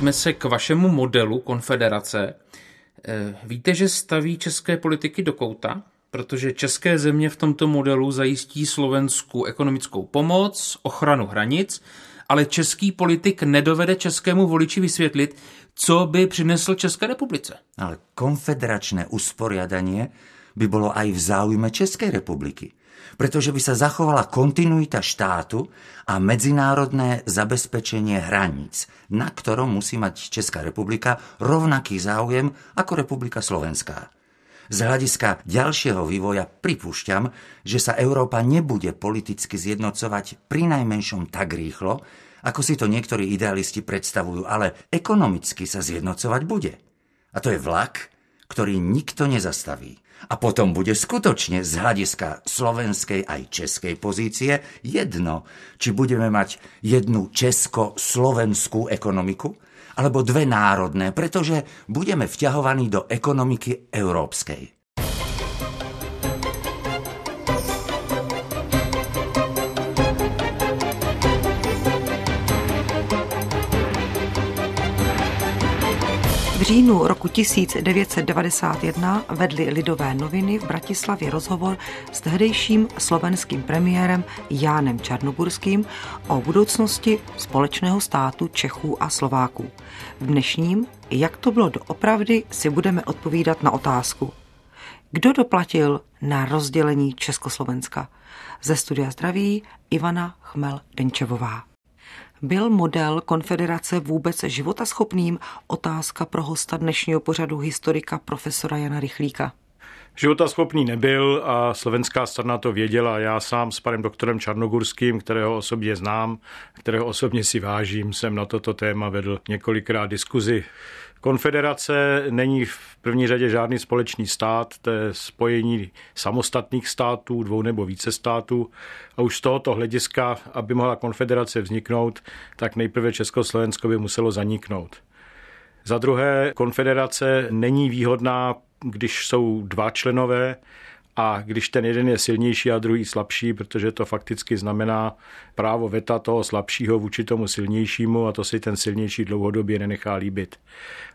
Vraťme se k vašemu modelu konfederace. Eh, víte, že staví české politiky do kouta? Protože české země v tomto modelu zajistí Slovensku ekonomickou pomoc, ochranu hranic, ale český politik nedovede českému voliči vysvětlit, co by přinesl České republice. Ale konfederačné usporiadanie by bylo aj v záujme České republiky pretože by sa zachovala kontinuita štátu a medzinárodné zabezpečenie hraníc, na ktorom musí mať Česká republika rovnaký záujem ako Republika Slovenská. Z hľadiska ďalšieho vývoja pripúšťam, že sa Európa nebude politicky zjednocovať pri najmenšom tak rýchlo, ako si to niektorí idealisti predstavujú, ale ekonomicky sa zjednocovať bude. A to je vlak, ktorý nikto nezastaví a potom bude skutočne z hľadiska slovenskej aj českej pozície jedno, či budeme mať jednu česko-slovenskú ekonomiku, alebo dve národné, pretože budeme vťahovaní do ekonomiky európskej. Říjnu roku 1991 vedly Lidové noviny v Bratislavě rozhovor s tehdejším slovenským premiérem Jánem Čarnogurským o budoucnosti společného státu Čechů a Slováků. V dnešním, jak to bylo doopravdy, si budeme odpovídat na otázku. Kdo doplatil na rozdělení Československa? Ze studia zdraví Ivana Chmel-Denčevová. Byl model konfederace vůbec životaschopným? Otázka pro hosta dnešního pořadu historika profesora Jana Rychlíka. Životaschopný nebyl a slovenská strana to věděla. Já sám s panem doktorem Čarnogurským, kterého osobně znám, kterého osobně si vážím, jsem na toto téma vedl několikrát diskuzi. Konfederace není v první řadě žádný společný stát, to je spojení samostatných států, dvou nebo více států. A už z tohoto hlediska, aby mohla konfederace vzniknout, tak nejprve Československo by muselo zaniknout. Za druhé, konfederace není výhodná, když jsou dva členové, a když ten jeden je silnější a druhý slabší, protože to fakticky znamená právo veta toho slabšího vůči tomu silnějšímu a to si ten silnější dlouhodobě nenechá líbit.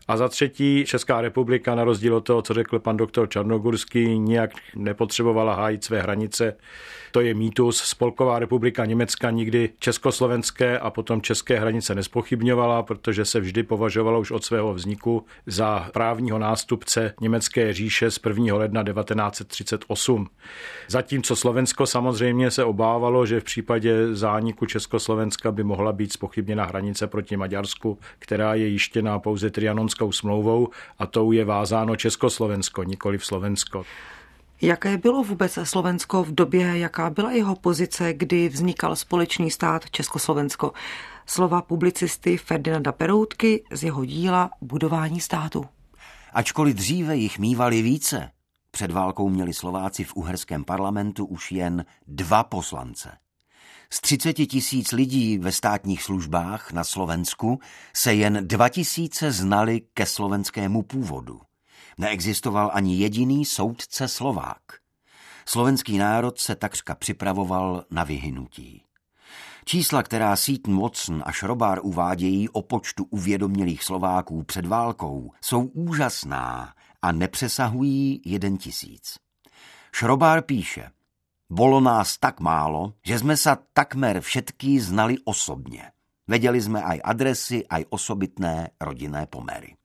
A za třetí, Česká republika, na rozdíl od toho, co řekl pan doktor Čarnogurský, nijak nepotřebovala hájit své hranice. To je mýtus. Spolková republika Německa nikdy československé a potom české hranice nespochybňovala, protože se vždy považovala už od svého vzniku za právního nástupce německé říše z 1. ledna 1938. Zatímco Slovensko samozřejmě se obávalo, že v případě zániku Československa by mohla být spochybněna hranice proti Maďarsku, která je jištěná pouze trianonskou smlouvou a tou je vázáno Československo, nikoli v Slovensko. Jaké bylo vůbec Slovensko v době, jaká byla jeho pozice, kdy vznikal společný stát Československo? Slova publicisty Ferdinanda Peroutky z jeho díla Budování státu. Ačkoliv dříve jich mývali více, před válkou měli Slováci v uherském parlamentu už jen dva poslance. Z 30 tisíc lidí ve státních službách na Slovensku se jen 2 tisíce znali ke slovenskému původu. Neexistoval ani jediný soudce Slovák. Slovenský národ se takřka připravoval na vyhynutí. Čísla, která Seaton Watson a Šrobár uvádějí o počtu uvědomělých Slováků před válkou, jsou úžasná a nepřesahují jeden tisíc. Šrobár píše, bolo nás tak málo, že sme sa takmer všetký znali osobně. Vedeli jsme aj adresy, aj osobitné rodinné pomery.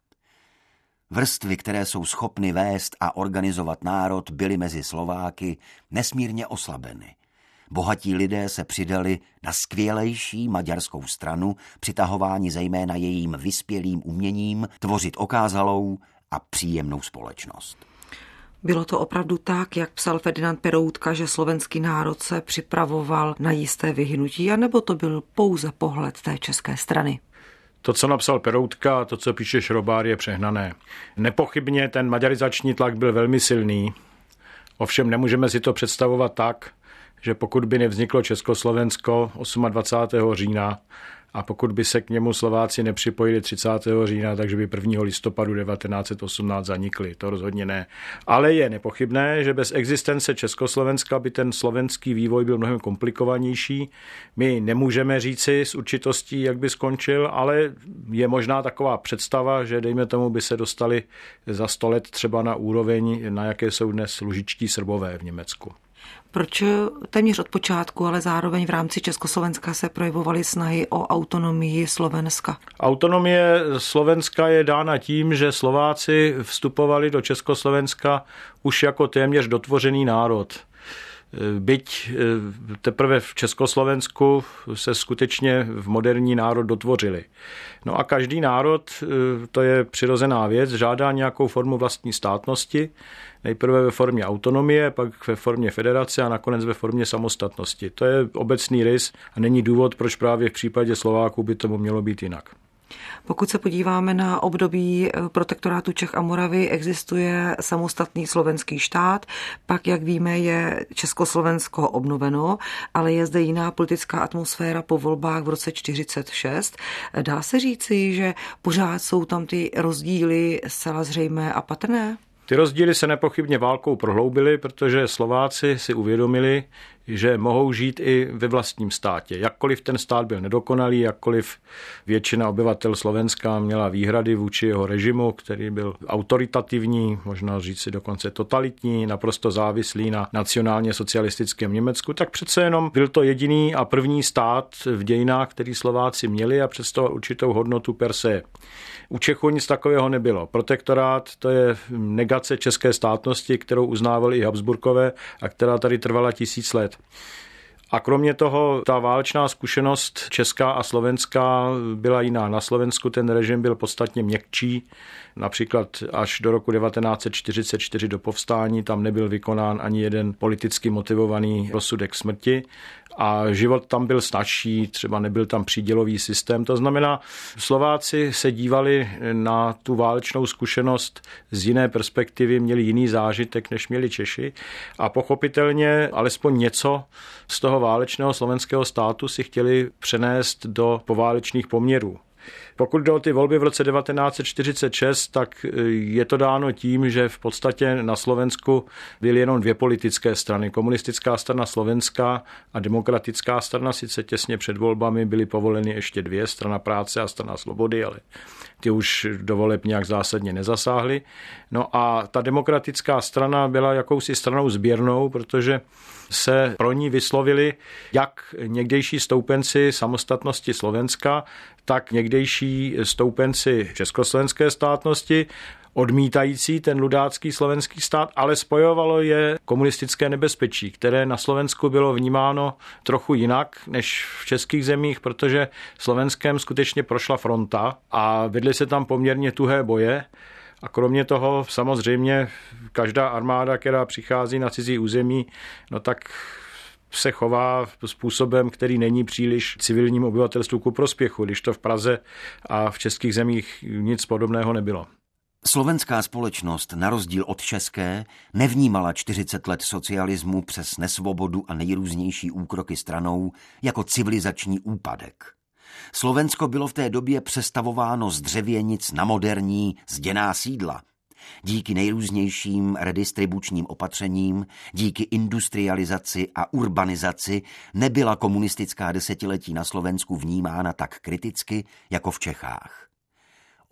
Vrstvy, které jsou schopny vést a organizovat národ, byly mezi Slováky nesmírně oslabeny. Bohatí lidé se přidali na skvělejší maďarskou stranu, přitahování zejména jejím vyspělým uměním tvořit okázalou a příjemnou společnost. Bylo to opravdu tak, jak psal Ferdinand Peroutka, že slovenský národ se připravoval na jisté vyhnutí, anebo to byl pouze pohled té české strany? To, co napsal Peroutka a to, co píše Šrobár, je přehnané. Nepochybně ten maďarizační tlak byl velmi silný, ovšem nemůžeme si to představovat tak, že pokud by nevzniklo Československo 28. října a pokud by se k němu Slováci nepřipojili 30. října, takže by 1. listopadu 1918 zanikli. To rozhodně ne. Ale je nepochybné, že bez existence Československa by ten slovenský vývoj byl mnohem komplikovanější. My nemůžeme říci s určitostí, jak by skončil, ale je možná taková představa, že dejme tomu by se dostali za sto let třeba na úroveň, na jaké jsou dnes lužičtí srbové v Německu. Proč téměř od počátku, ale zároveň v rámci Československa se projevovaly snahy o autonomii Slovenska? Autonomie Slovenska je dána tím, že Slováci vstupovali do Československa už jako téměř dotvořený národ. Byť eh, teprve v Československu se skutečně v moderní národ dotvořili. No a každý národ, eh, to je přirozená věc, žádá nějakou formu vlastní státnosti, nejprve ve formě autonomie, pak ve formě federace a nakonec ve formě samostatnosti. To je obecný rys a není důvod, proč právě v případě Slováků by tomu mělo být jinak. Pokud se podíváme na období eh, protektorátu Čech a Moravy, existuje samostatný slovenský štát, pak, jak víme, je Československo obnoveno, ale je zde jiná politická atmosféra po volbách v roce 46. Dá se říci, že pořád jsou tam ty rozdíly zcela zřejmé a patrné? Ty rozdíly se nepochybně válkou prohloubily, protože Slováci si uvědomili, že mohou žít i ve vlastním státě. Jakkoliv ten stát byl nedokonalý, jakkoliv většina obyvatel Slovenska měla výhrady vůči jeho režimu, který byl autoritativní, možná říct si dokonce totalitní, naprosto závislý na nacionálně socialistickém Německu, tak přece jenom byl to jediný a první stát v dějinách, který Slováci měli a představoval určitou hodnotu per se. U Čechů nic takového nebylo. Protektorát to je negace české státnosti, kterou uznávali i Habsburkové a která tady trvala tisíc let. A kromě toho ta válečná zkušenost česká a slovenská byla jiná. Na Slovensku ten režim byl podstatně měkčí, například až do roku 1944 do povstání tam nebyl vykonán ani jeden politicky motivovaný rozsudek smrti a život tam byl snažší, třeba nebyl tam přídělový systém. To znamená, Slováci se dívali na tu válečnou zkušenost z jiné perspektivy, měli jiný zážitek, než měli Češi a pochopitelně alespoň něco z toho válečného slovenského státu si chtěli přenést do poválečných poměrů. Pokud jde o ty volby v roce 1946, tak e, je to dáno tím, že v podstatě na Slovensku byly jenom dvě politické strany. Komunistická strana Slovenska a demokratická strana, sice těsně před volbami byly povoleny ještě dvě, strana práce a strana svobody, ale ty už do voleb nějak zásadně nezasáhly. No a ta demokratická strana byla jakousi stranou sběrnou, protože se pro ní vyslovili jak někdejší stoupenci samostatnosti Slovenska, tak někdejší stoupenci československé státnosti, odmítající ten ludácký slovenský stát, ale spojovalo je komunistické nebezpečí, které na Slovensku bylo vnímáno trochu jinak než v českých zemích, protože Slovenskem skutečně prošla fronta a vedly se tam poměrně tuhé boje. A kromě toho samozřejmě každá armáda, která přichází na cizí území, no tak se chová způsobem, který není příliš civilním obyvatelstvu ku prospěchu, když to v Praze a v českých zemích nic podobného nebylo. Slovenská společnost, na rozdíl od české, nevnímala 40 let socialismu přes nesvobodu a nejrůznější úkroky stranou jako civilizační úpadek. Slovensko bylo v té době přestavováno z dřevěnic na moderní zděná sídla. Díky nejrůznějším redistribučním opatřením, díky industrializaci a urbanizaci nebyla komunistická desetiletí na Slovensku vnímána tak kriticky jako v Čechách.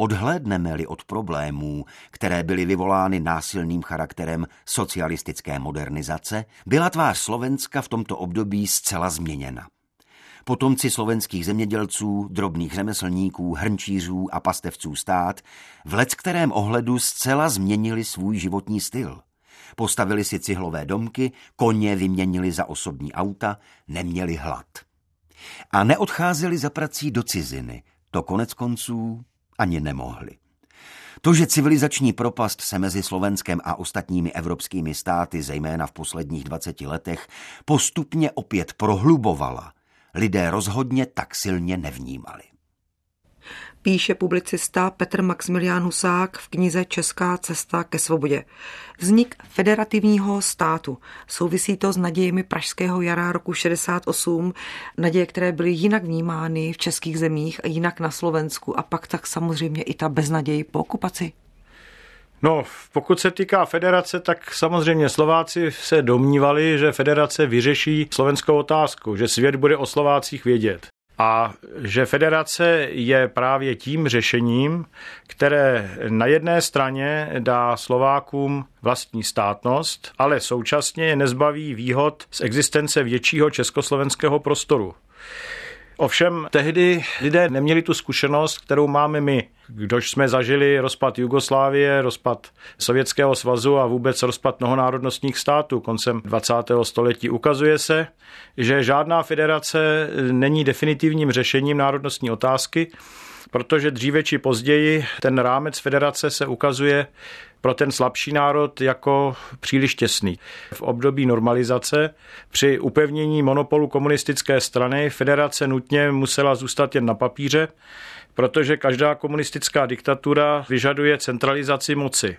Odhlédneme-li od problémů, které byly vyvolány násilným charakterem socialistické modernizace, byla tvář Slovenska v tomto období zcela změněna. Potomci slovenských zemědělců, drobných řemeslníků, hrnčířů a pastevců stát v lec kterém ohledu zcela změnili svůj životní styl. Postavili si cihlové domky, koně vyměnili za osobní auta, neměli hlad. A neodcházeli za prací do ciziny, to konec konců ani nemohli. To, že civilizační propast se mezi Slovenskem a ostatními evropskými státy, zejména v posledních 20 letech, postupně opět prohlubovala, lidé rozhodně tak silně nevnímali. píše publicista Petr Maximilián Husák v knize Česká cesta ke svobodě. Vznik federativního státu. Souvisí to s nadějemi Pražského jara roku 68, naděje, které byly jinak vnímány v českých zemích a jinak na Slovensku a pak tak samozřejmě i ta beznaděj po okupaci. No, pokud se týká federace, tak samozřejmě Slováci se domnívali, že federace vyřeší slovenskou otázku, že svět bude o Slovácích vědět. A že federace je právě tím řešením, které na jedné straně dá Slovákům vlastní státnost, ale současně je nezbaví výhod z existence většího československého prostoru. Ovšem tehdy lidé neměli tu zkušenost, kterou máme my. Kdož jsme zažili rozpad Jugoslávie, rozpad Sovětského svazu a vůbec rozpad mnohonárodnostních států koncem 20. století, ukazuje se, že žádná federace není definitivním řešením národnostní otázky, protože dříve či později ten rámec federace se ukazuje pro ten slabší národ jako příliš těsný. V období normalizace při upevnění monopolu komunistické strany federace nutně musela zůstat jen na papíře, protože každá komunistická diktatura vyžaduje centralizaci moci.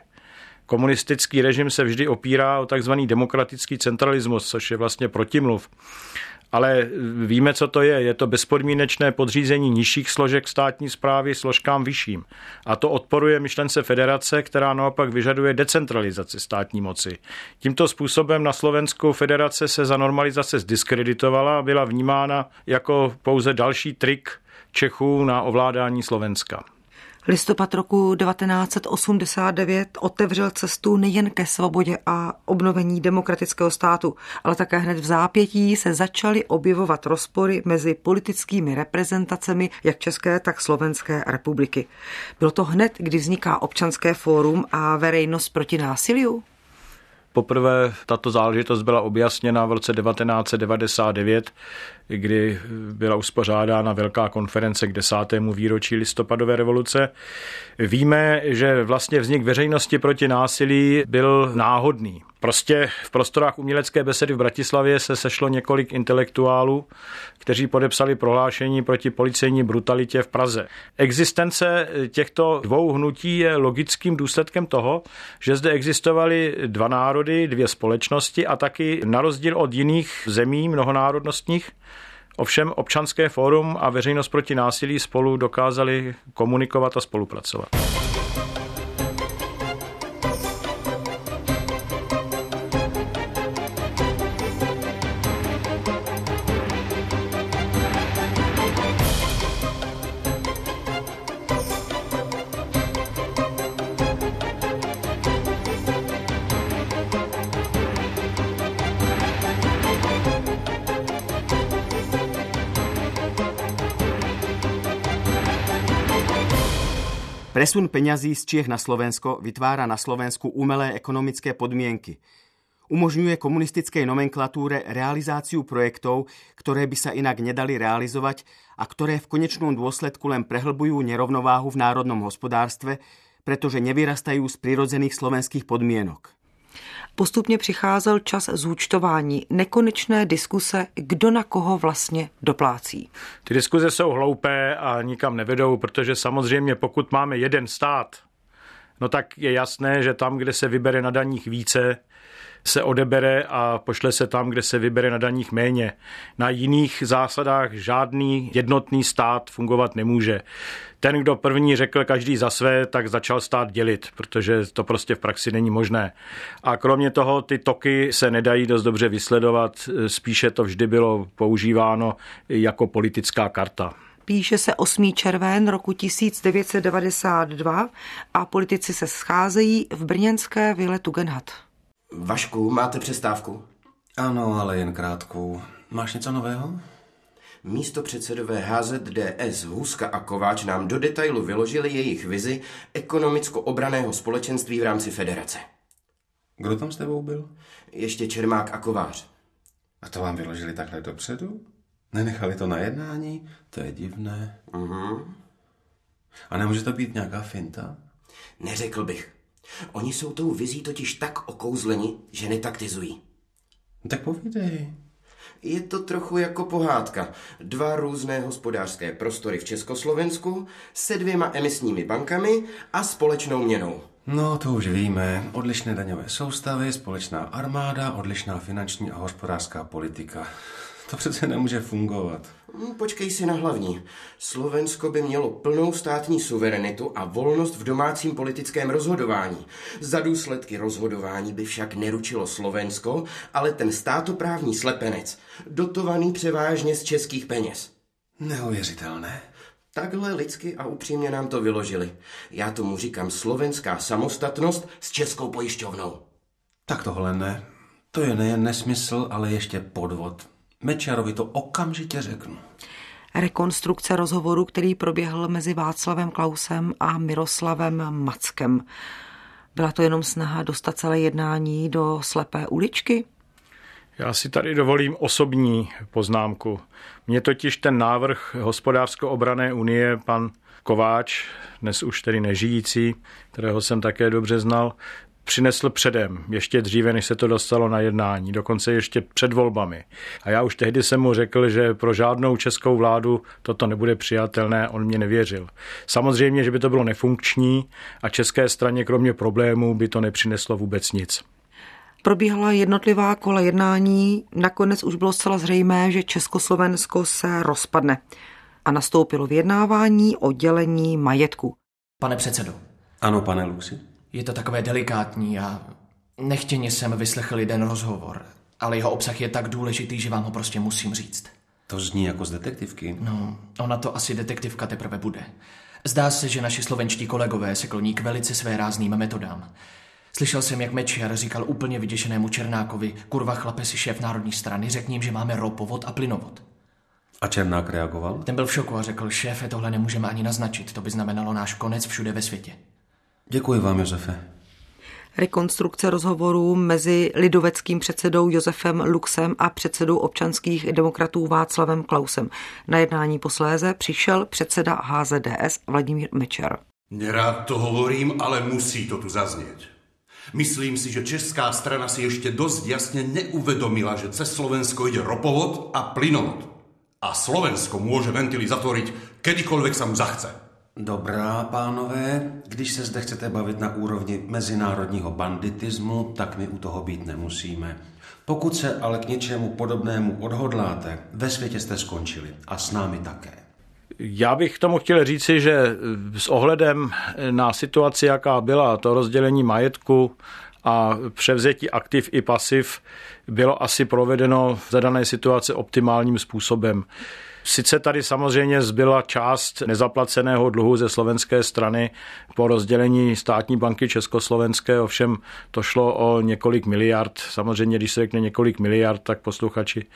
Komunistický režim se vždy opírá o takzvaný demokratický centralismus, což je vlastně protimluv ale víme, co to je. Je to bezpodmínečné podřízení nižších složek státní zprávy složkám vyšším. A to odporuje myšlence federace, která naopak vyžaduje decentralizaci státní moci. Tímto způsobem na Slovensku federace se za normalizace zdiskreditovala a byla vnímána jako pouze další trik Čechů na ovládání Slovenska. Listopad roku 1989 otevřel cestu nejen ke svobodě a obnovení demokratického státu, ale také hned v zápětí se začaly objevovat rozpory mezi politickými reprezentacemi jak České, tak Slovenské republiky. Bylo to hned, kdy vzniká občanské fórum a veřejnost proti násiliu? Poprvé tato záležitost byla objasněna v roce 1999, kdy byla uspořádána velká konference k desátému výročí listopadové revoluce. Víme, že vlastně vznik veřejnosti proti násilí byl náhodný. Prostě v prostorách umělecké besedy v Bratislavě se sešlo několik intelektuálů, kteří podepsali prohlášení proti policejní brutalitě v Praze. Existence těchto dvou hnutí je logickým důsledkem toho, že zde existovaly dva národy, dvě společnosti a taky na rozdíl od jiných zemí mnohonárodnostních Ovšem občanské fórum a veřejnost proti násilí spolu dokázali komunikovat a spolupracovat. Presun peňazí z Čiech na Slovensko vytvára na Slovensku umelé ekonomické podmienky. Umožňuje komunistickej nomenklatúre realizáciu projektov, ktoré by sa inak nedali realizovať a ktoré v konečnom dôsledku len prehlbujú nerovnováhu v národnom hospodárstve, pretože nevyrastajú z prirodzených slovenských podmienok. Postupně přicházel čas zúčtování, nekonečné diskuse, kdo na koho vlastně doplácí. Ty diskuze jsou hloupé a nikam nevedou, protože samozřejmě pokud máme jeden stát, no tak je jasné, že tam, kde se vybere na daních více, se odebere a pošle se tam, kde se vybere na daních méně. Na jiných zásadách žádný jednotný stát fungovat nemůže. Ten, kdo první řekl každý za své, tak začal stát dělit, protože to prostě v praxi není možné. A kromě toho ty toky se nedají dost dobře vysledovat, spíše to vždy bylo používáno jako politická karta. Píše se 8. červen roku 1992 a politici se scházejí v brněnské vile Tugendhat. Vašku, máte přestávku? Ano, ale jen krátkou. Máš něco nového? Místo předsedové HZDS Hůzka a Kováč nám do detailu vyložili jejich vizi ekonomicko-obraného společenství v rámci federace. Kdo tam s tebou byl? Ještě Čermák a Kovář. A to vám vyložili takhle dopředu? Nenechali to na jednání? To je divné. Uh-huh. A nemůže to být nějaká finta? Neřekl bych. Oni jsou tou vizí totiž tak okouzleni, že netaktizují. No tak povídej. Je to trochu jako pohádka. Dva různé hospodářské prostory v Československu se dvěma emisními bankami a společnou měnou. No, to už víme. Odlišné daňové soustavy, společná armáda, odlišná finanční a hospodářská politika. To přece nemůže fungovat. Hm, Počkej si na hlavní. Slovensko by mělo plnou státní suverenitu a volnost v domácím politickém rozhodování. Za důsledky rozhodování by však neručilo Slovensko, ale ten státoprávní slepenec, dotovaný převážně z českých peněz. Neuvěřitelné. Takhle lidsky a upřímně nám to vyložili. Já tomu říkám slovenská samostatnost s českou pojišťovnou. Tak tohle ne. To je nejen nesmysl, ale ještě podvod. Mečarovi to okamžitě řeknu. Rekonstrukce rozhovoru, který proběhl mezi Václavem Klausem a Miroslavem Mackem. Byla to jenom snaha dostat celé jednání do slepé uličky? Já si tady dovolím osobní poznámku. Mně totiž ten návrh hospodářsko-obrané unie pan Kováč, dnes už tedy nežijící, kterého jsem také dobře znal, přinesl předem, ještě dříve, než se to dostalo na jednání, dokonce ještě před volbami. A já už tehdy jsem mu řekl, že pro žádnou českou vládu toto nebude přijatelné, on mě nevěřil. Samozřejmě, že by to bylo nefunkční a české straně kromě problémů by to nepřineslo vůbec nic. Probíhala jednotlivá kola jednání, nakonec už bylo zcela zřejmé, že Československo se rozpadne a nastoupilo vyjednávání o dělení majetku. Pane předsedo, Ano, pane Luxi? Je to takové delikátní a nechtěně jsem vyslechl jeden rozhovor, ale jeho obsah je tak důležitý, že vám ho prostě musím říct. To zní jako z detektivky. No, ona to asi detektivka teprve bude. Zdá se, že naši slovenští kolegové se kloní k velice své rázným metodám. Slyšel jsem, jak Mečiar říkal úplně vyděšenému Černákovi, kurva chlape si šéf národní strany, řekni jim, že máme ropovod a plynovod. A Černák reagoval? Ten byl v šoku a řekl, šéfe, tohle nemůžeme ani naznačit, to by znamenalo náš konec všude ve světě. Děkuji vám, Josefe. Rekonstrukce rozhovorů mezi lidoveckým předsedou Josefem Luxem a předsedou občanských demokratů Václavem Klausem. Na jednání posléze přišel předseda HZDS Vladimír Mečer. Nerád to hovorím, ale musí to tu zaznieť. Myslím si, že česká strana si ešte dosť jasne neuvedomila, že cez Slovensko ide ropovod a plynovod. A Slovensko môže ventily zatvoriť kedykoľvek sa mu zachce. Dobrá, pánové, když se zde chcete bavit na úrovni mezinárodního banditismu, tak my u toho být nemusíme. Pokud se ale k něčemu podobnému odhodláte, ve světě jste skončili a s námi také. Já bych tomu chtěl říci, že s ohledem na situaci, jaká byla, to rozdělení majetku a převzetí aktiv i pasiv bylo asi provedeno v zadané situaci optimálním způsobem. Sice tady samozřejmě zbyla část nezaplaceného dluhu ze slovenské strany po rozdělení státní banky Československé, ovšem to šlo o několik miliard. Samozřejmě, když se řekne několik miliard, tak posluchači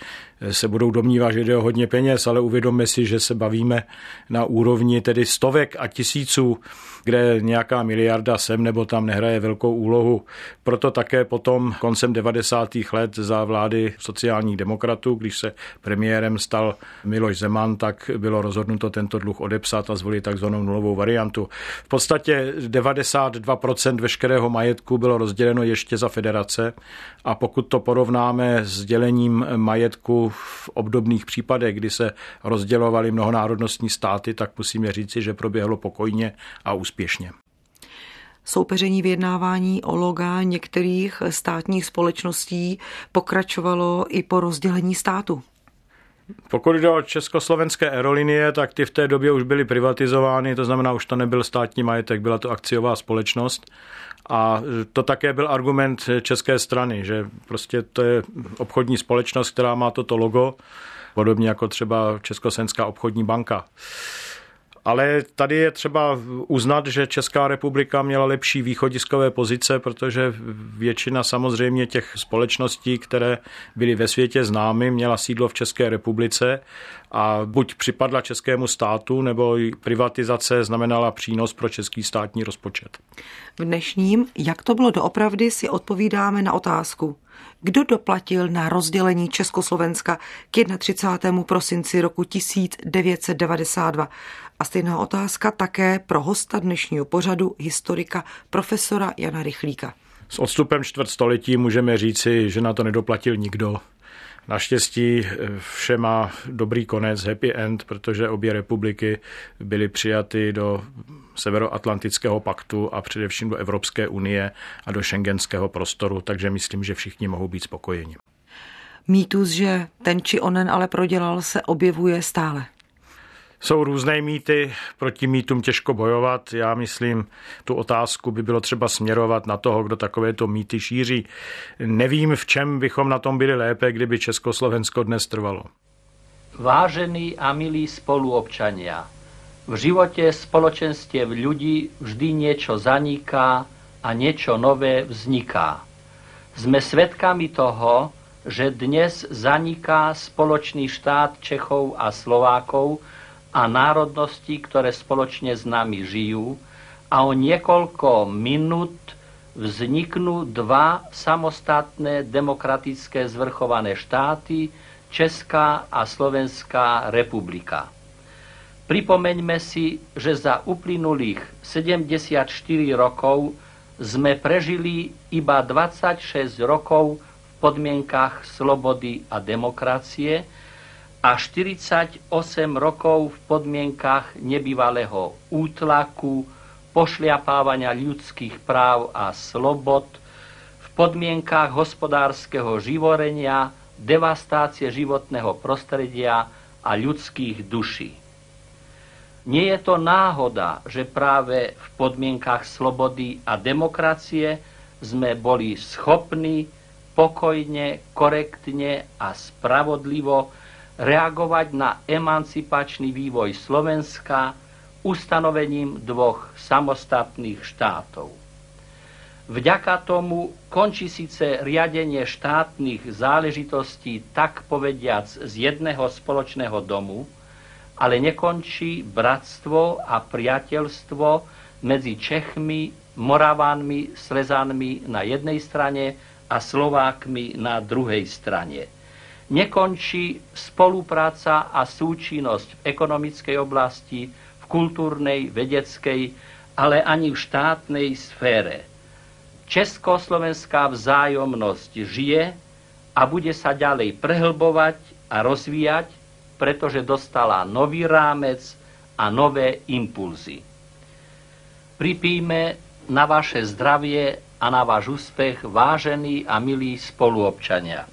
se budou domnívat, že jde o hodně peněz, ale uvědomme si, že se bavíme na úrovni tedy stovek a tisíců, kde nějaká miliarda sem nebo tam nehraje velkou úlohu. Proto také potom koncem 90. let za vlády sociálních demokratů, když se premiérem stal Miloš Zeman, tak bylo rozhodnuto tento dluh odepsat a zvolit takzvanou nulovou variantu. V podstatě 92% veškerého majetku bylo rozděleno ještě za federace a pokud to porovnáme s dělením majetku v obdobných případech, kdy se rozdělovaly mnohonárodnostní státy, tak musíme říci, že proběhlo pokojně a úspěšně. Soupeření vyjednávání o loga některých státních společností pokračovalo i po rozdělení státu. Pokud jde o československé aerolinie, tak ty v té době už byly privatizovány, to znamená, už to nebyl státní majetek, byla to akciová společnost. A to také byl argument české strany, že prostě to je obchodní společnost, která má toto logo, podobně jako třeba Československá obchodní banka. Ale tady je třeba uznat, že Česká republika měla lepší východiskové pozice, protože většina samozřejmě těch společností, které byly ve světě známy, měla sídlo v České republice a buď připadla českému státu, nebo privatizace znamenala přínos pro český státní rozpočet. V dnešním, jak to bylo doopravdy, si odpovídáme na otázku. Kdo doplatil na rozdělení Československa k 31. prosinci roku 1992? A stejná otázka také pro hosta dnešního pořadu, historika profesora Jana Rychlíka. S odstupem čtvrt století můžeme říci, že na to nedoplatil nikdo. Naštěstí vše má dobrý konec, happy end, protože obě republiky byly přijaty do Severoatlantického paktu a především do Evropské unie a do šengenského prostoru, takže myslím, že všichni mohou být spokojeni. Mýtus, že ten či onen ale prodělal, se objevuje stále. Jsou různé mýty, proti mýtům těžko bojovat. Já myslím, tu otázku by bylo třeba směrovat na toho, kdo takovéto mýty šíří. Nevím, v čem bychom na tom byli lépe, kdyby Československo dnes trvalo. Vážení a milí spoluobčania, v živote spoločenstiev ľudí vždy niečo zaniká a niečo nové vzniká. Sme svedkami toho, že dnes zaniká spoločný štát Čechov a Slovákov, a národností, ktoré spoločne s nami žijú a o niekoľko minút vzniknú dva samostatné demokratické zvrchované štáty, Česká a Slovenská republika. Pripomeňme si, že za uplynulých 74 rokov sme prežili iba 26 rokov v podmienkach slobody a demokracie, a 48 rokov v podmienkach nebývalého útlaku, pošliapávania ľudských práv a slobod, v podmienkach hospodárskeho živorenia, devastácie životného prostredia a ľudských duší. Nie je to náhoda, že práve v podmienkach slobody a demokracie sme boli schopní pokojne, korektne a spravodlivo reagovať na emancipačný vývoj Slovenska ustanovením dvoch samostatných štátov. Vďaka tomu končí síce riadenie štátnych záležitostí tak povediac z jedného spoločného domu, ale nekončí bratstvo a priateľstvo medzi Čechmi, Moravánmi, Slezánmi na jednej strane a Slovákmi na druhej strane nekončí spolupráca a súčinnosť v ekonomickej oblasti, v kultúrnej, vedeckej, ale ani v štátnej sfére. Československá vzájomnosť žije a bude sa ďalej prehlbovať a rozvíjať, pretože dostala nový rámec a nové impulzy. Pripíme na vaše zdravie a na váš úspech, vážení a milí spoluobčania.